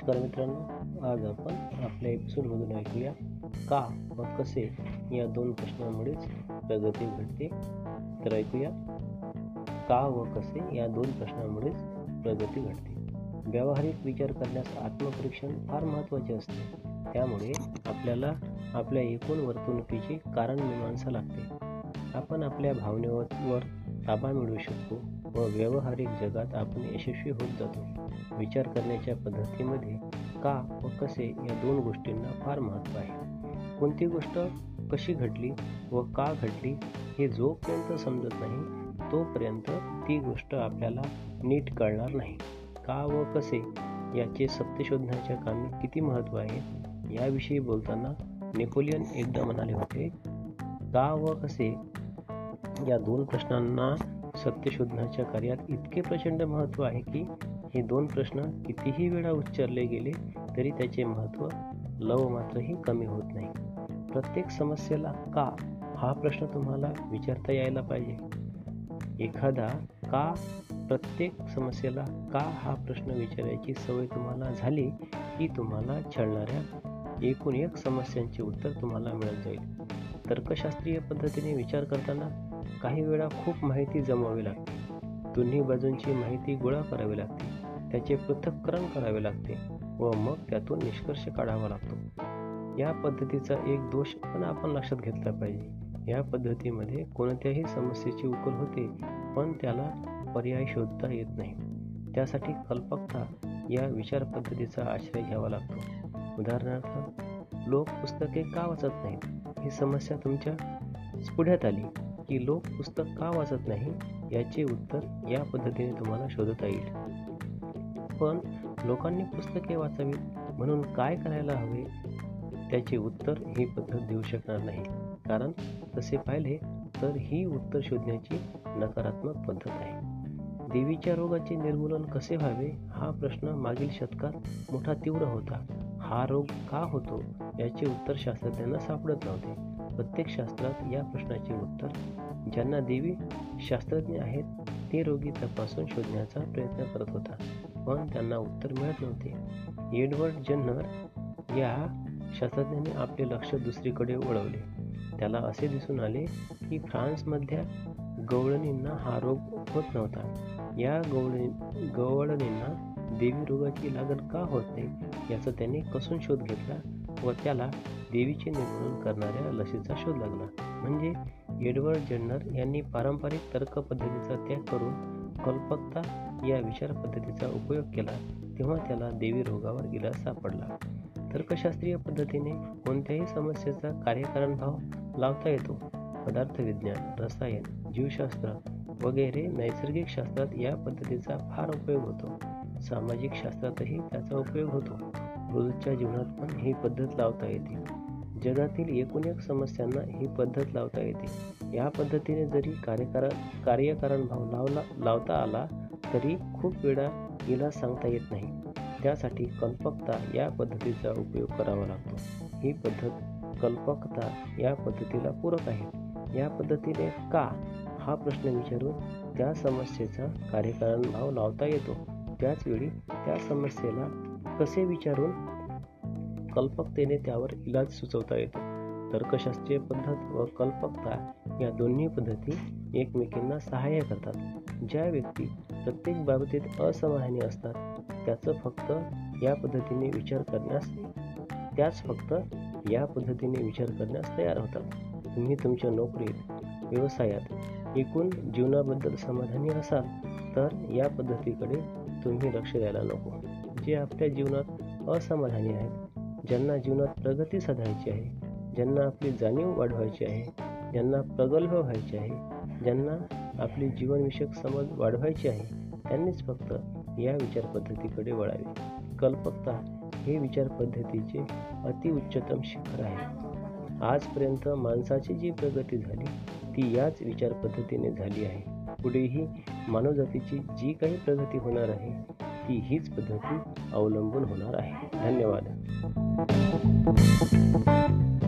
नमस्कार मित्रांनो आज आपण आपल्या एपिसोडमधून ऐकूया का व कसे या दोन प्रश्नांमुळेच प्रगती घडते. तर ऐकूया का व कसे या दोन प्रश्नांमुळेच प्रगती घडते. व्यावहारिक विचार करण्यास आत्मपरीक्षण फार महत्त्वाचे असते. त्यामुळे आपल्याला आपल्या एकूण वर्तणुकीचे कारण मीमांसा लागते. आपण आपल्या भावनेवर ताबा मिळवू शकतो. व व्यावहारिक जगात आपण यशस्वी होत जातो. विचार करण्याच्या पद्धतीमध्ये का व कसे या दोन गोष्टींना फार महत्त्व आहे. कोणती गोष्ट कशी घडली व का घडली हे जोपर्यंत समजत नाही तोपर्यंत ती गोष्ट आपल्याला नीट कळणार नाही. का व कसे याचे सत्य शोधण्याच्या कामी किती महत्त्व आहे याविषयी बोलताना नेपोलियन एकदा म्हणाले होते का व कसे या दोन प्रश्नांना सत्यशोधनाच्या कार्यात इतके प्रचंड महत्त्व आहे की हे दोन प्रश्न कितीही वेळा उच्चारले गेले तरी त्याचे महत्त्व लव मात्रही कमी होत नाही. प्रत्येक समस्येला का हा प्रश्न तुम्हाला विचारता यायला पाहिजे? एखादा का प्रत्येक समस्येला का हा प्रश्न विचारायची सवय तुम्हाला झाली की तुम्हाला छळणाऱ्या एकूण एक समस्यांचे उत्तर तुम्हाला मिळत जाईल. तर्कशास्त्रीय पद्धतीने विचार करताना काही वेळा खूप माहिती जमवावी लागते. दोन्ही बाजूंची माहिती गोळा करावी लागते. त्याचे पृथक्करण करावे लागते व मग त्यातून निष्कर्ष काढावा लागतो. या पद्धतीचा एक दोष पण आपण लक्षात घेतला पाहिजे. या पद्धतीमध्ये कोणत्याही समस्येची उकल होते पण त्याला पर्याय शोधता येत नाही. त्यासाठी कल्पकता या विचार पद्धतीचा आश्रय घ्यावा लागतो. उदाहरणार्थ लोक पुस्तके का वाचत नाहीत? ही समस्या तुमच्या पुढ्यात आली. की लोक पुस्तक का वाचत नाही याचे उत्तर या पद्धतीने तुम्हाला शोधता येईल. पण लोकांनी पुस्तके वाचावी म्हणून काय करायला हवे? त्याचे उत्तर ही पद्धत देऊ शकणार नाही. कारण तसे पाहिले तर ही उत्तर शोधण्याची नकारात्मक पद्धत आहे. देवीच्या रोगाचे निर्मूलन कसे व्हावे? हा प्रश्न मागील शतकात मोठा तीव्र होता. हा रोग का होतो? याचे उत्तर शास्त्रज्ञांना सापडत नव्हते. प्रत्येक शास्त्रात या प्रश्नाचे उत्तर ज्यांना देवी शास्त्रज्ञ आहेत ते रोगी तपासून शोधण्याचा प्रयत्न करत होता. पण त्यांना उत्तर मिळत नव्हते. एडवर्ड जन्नर या शास्त्रज्ञाने आपले लक्ष दुसरीकडे वळवले. त्याला असे दिसून आले की फ्रान्समधल्या गवळणींना हा रोग होत नव्हता. या गवळणी गवळणींना देवी रोगाची लागण का होत नाही याचा त्याने कसून शोध घेतला व त्याला देवीचे निर्मूलन करणाऱ्या लसीचा शोध लागला. म्हणजे एडवर्ड जन्नर यांनी पारंपरिक तर्क पद्धतीचा त्याग करून कल्पकता या विचार पद्धतीचा उपयोग केला तेव्हा त्याला देवी रोगावर इलाज सापडला. तर्कशास्त्रीय पद्धतीने कोणत्याही समस्येचा कार्यकारण भाव लावता येतो. पदार्थविज्ञान रसायन जीवशास्त्र वगैरे नैसर्गिक शास्त्रात या पद्धतीचा फार उपयोग होतो. सामाजिक शास्त्रातही त्याचा उपयोग होतो. रोजच्या जीवनात पण ही पद्धत लावता येते. जगातील एकूण एक समस्यांना ही पद्धत लावता येते. या पद्धतीने जरी कार्यकारण कार्यकारण भाव लावला लावता आला तरी खूप वेळा इलाज सांगता येत नाही. त्यासाठी कल्पकता या पद्धतीचा उपयोग करावा लागतो. ही पद्धत कल्पकता या पद्धतीला पूरक आहे. या पद्धतीने का? हा प्रश्न विचारून त्या समस्येचा कार्यकारण भाव लावता येतो. त्याचवेळी त्या समस्येला कसे विचारून कल्पकतेने त्यावर इलाज सुचवता येतो. तर्कशास्त्रीय पद्धत व कल्पकता या दोन्ही पद्धती एकमेकींना सहाय्य करतात. ज्या व्यक्ती प्रत्येक बाबतीत असमाधानी असतात त्याचं फक्त या पद्धतीने विचार करण्यास त्याच फक्त या पद्धतीने विचार करण्यास तयार होतात. तुम्ही तुमच्या नोकरीत व्यवसायात एकूण जीवनाबद्दल समाधानी असाल तर या पद्धतीकडे तुम्ही लक्ष द्यायला नको. जे आपल्या जीवनात असमाधानी आहेत ज्यांना जीवनात प्रगती साधायची आहे ज्यांना आपली जाणीव वाढवायची आहे ज्यांना प्रगल्भ व्हायचे आहे ज्यांना आपली जीवनविषयक समज वाढवायची आहे त्यांनीच फक्त या विचारपद्धतीकडे वळावे. कल्पकता हे विचारपद्धतीचे अति अतिउच्चतम शिखर आहे. आजपर्यंत माणसाची जी प्रगती झाली ती याच विचारपद्धतीने झाली आहे. पुढेही मानवजातीची जी काही प्रगती होणार आहे ती हीच पद्धती अवलंबून होणार आहे. धन्यवाद. Thank you.